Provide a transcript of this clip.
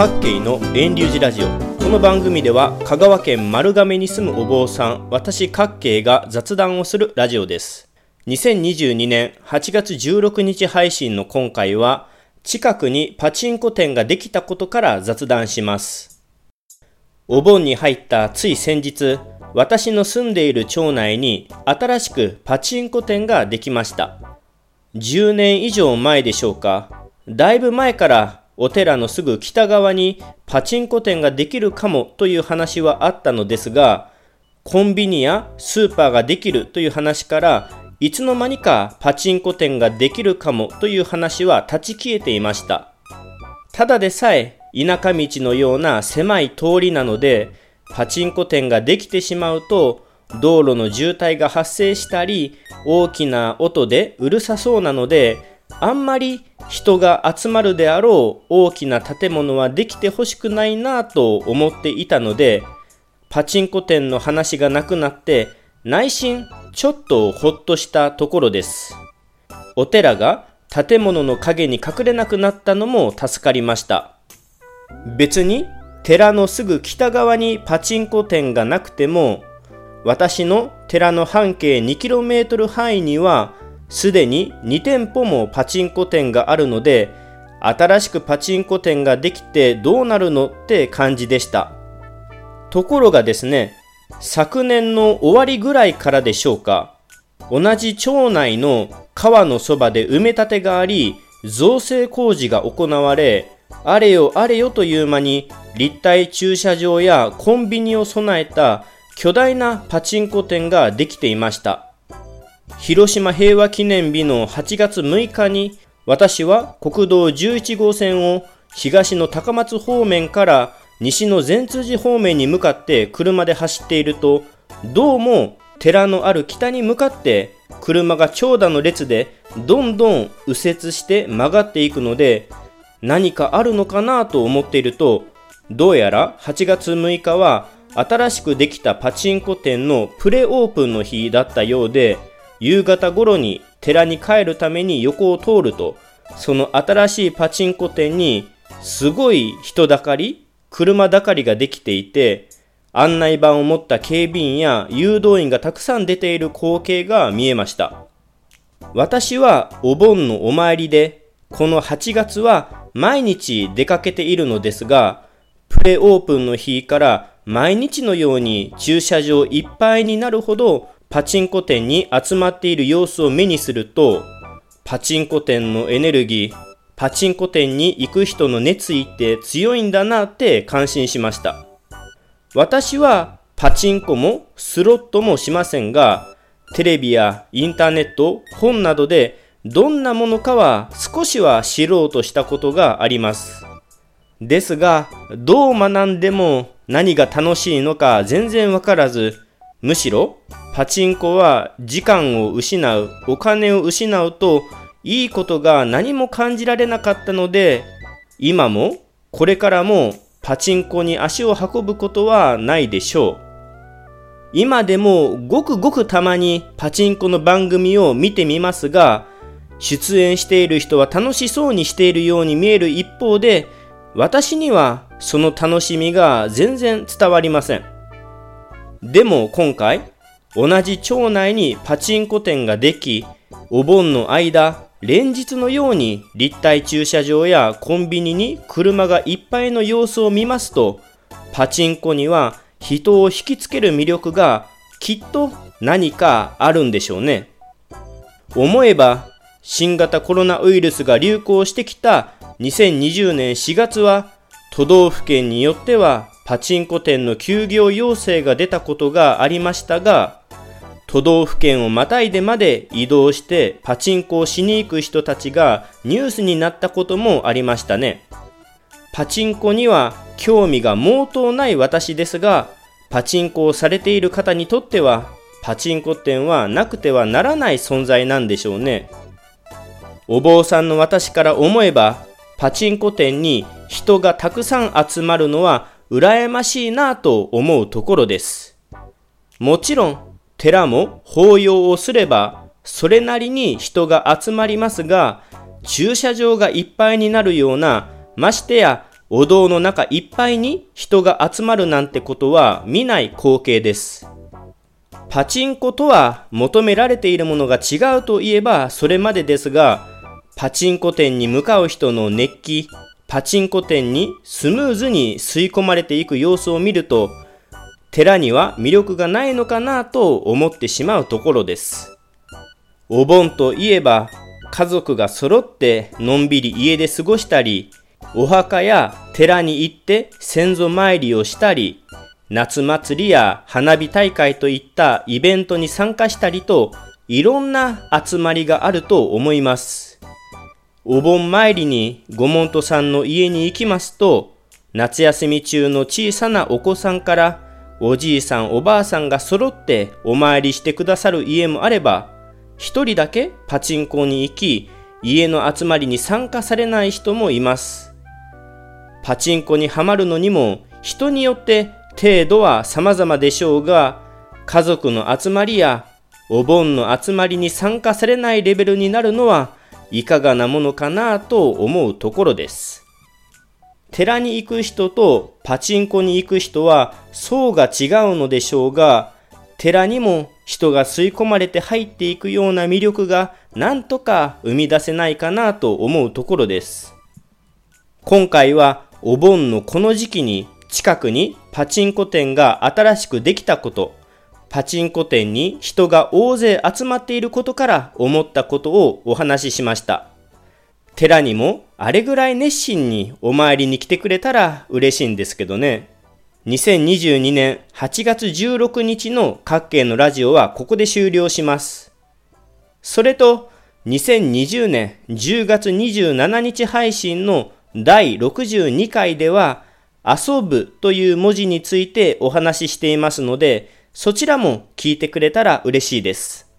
八景の遠流寺ラジオ。この番組では香川県丸亀に住むお坊さん私八景が雑談をするラジオです。2022年8月16日配信の今回は近くにパチンコ店ができたことから雑談します。お盆に入ったつい先日私の住んでいる町内に新しくパチンコ店ができました。10年以上前でしょうか。だいぶ前からお寺のすぐ北側にパチンコ店ができるかもという話はあったのですが、コンビニやスーパーができるという話から、いつの間にかパチンコ店ができるかもという話は立ち消えていました。ただでさえ田舎道のような狭い通りなので、パチンコ店ができてしまうと、道路の渋滞が発生したり、大きな音でうるさそうなので、あんまり人が集まるであろう大きな建物はできてほしくないなぁと思っていたので、パチンコ店の話がなくなって内心ちょっとほっとしたところです。お寺が建物の陰に隠れなくなったのも助かりました。別に寺のすぐ北側にパチンコ店がなくても私の寺の半径 2km 範囲にはすでに2店舗もパチンコ店があるので、新しくパチンコ店ができてどうなるのって感じでした。ところがですね、昨年の終わりぐらいからでしょうか、同じ町内の川のそばで埋め立てがあり、造成工事が行われ、あれよあれよという間に立体駐車場やコンビニを備えた巨大なパチンコ店ができていました。広島平和記念日の8月6日に私は国道11号線を東の高松方面から西の善通寺方面に向かって車で走っているとどうも寺のある北に向かって車が長蛇の列でどんどん右折して曲がっていくので何かあるのかなと思っているとどうやら8月6日は新しくできたパチンコ店のプレオープンの日だったようで夕方頃に寺に帰るために横を通ると、その新しいパチンコ店にすごい人だかり、車だかりができていて、案内板を持った警備員や誘導員がたくさん出ている光景が見えました。私はお盆のお参りで、この8月は毎日出かけているのですが、プレオープンの日から毎日のように駐車場いっぱいになるほどパチンコ店に集まっている様子を目にすると、パチンコ店のエネルギー、パチンコ店に行く人の熱意って強いんだなって感心しました。私はパチンコもスロットもしませんが、テレビやインターネット、本などでどんなものかは少しは知ろうとしたことがあります。ですが、どう学んでも何が楽しいのか全然わからず、むしろパチンコは時間を失う、お金を失うといいことが何も感じられなかったので、今もこれからもパチンコに足を運ぶことはないでしょう。今でもごくごくたまにパチンコの番組を見てみますが、出演している人は楽しそうにしているように見える一方で、私にはその楽しみが全然伝わりません。でも今回、同じ町内にパチンコ店ができ、お盆の間、連日のように立体駐車場やコンビニに車がいっぱいの様子を見ますと、パチンコには人を引きつける魅力がきっと何かあるんでしょうね。思えば、新型コロナウイルスが流行してきた2020年4月は、都道府県によってはパチンコ店の休業要請が出たことがありましたが、都道府県をまたいでまで移動してパチンコをしに行く人たちがニュースになったこともありましたね。パチンコには興味が毛頭ない私ですが、パチンコをされている方にとっては、パチンコ店はなくてはならない存在なんでしょうね。お坊さんの私から思えば、パチンコ店に人がたくさん集まるのは羨ましいなと思うところです。もちろん、寺も法要をすれば、それなりに人が集まりますが、駐車場がいっぱいになるような、ましてやお堂の中いっぱいに人が集まるなんてことは見ない光景です。パチンコとは求められているものが違うといえばそれまでですが、パチンコ店に向かう人の熱気、パチンコ店にスムーズに吸い込まれていく様子を見ると、寺には魅力がないのかなと思ってしまうところです。お盆といえば、家族が揃ってのんびり家で過ごしたり、お墓や寺に行って先祖参りをしたり、夏祭りや花火大会といったイベントに参加したりと、いろんな集まりがあると思います。お盆参りにご門徒さんの家に行きますと、夏休み中の小さなお子さんからおじいさんおばあさんが揃ってお参りしてくださる家もあれば、一人だけパチンコに行き、家の集まりに参加されない人もいます。パチンコにはまるのにも人によって程度は様々でしょうが、家族の集まりやお盆の集まりに参加されないレベルになるのはいかがなものかなと思うところです。寺に行く人とパチンコに行く人は層が違うのでしょうが、寺にも人が吸い込まれて入っていくような魅力がなんとか生み出せないかなと思うところです。今回はお盆のこの時期に近くにパチンコ店が新しくできたこと、パチンコ店に人が大勢集まっていることから思ったことをお話ししました。寺にもあれぐらい熱心にお参りに来てくれたら嬉しいんですけどね。2022年8月16日の各県のラジオはここで終了します。それと、2020年10月27日配信の第62回では、遊ぶという文字についてお話ししていますので、そちらも聞いてくれたら嬉しいです。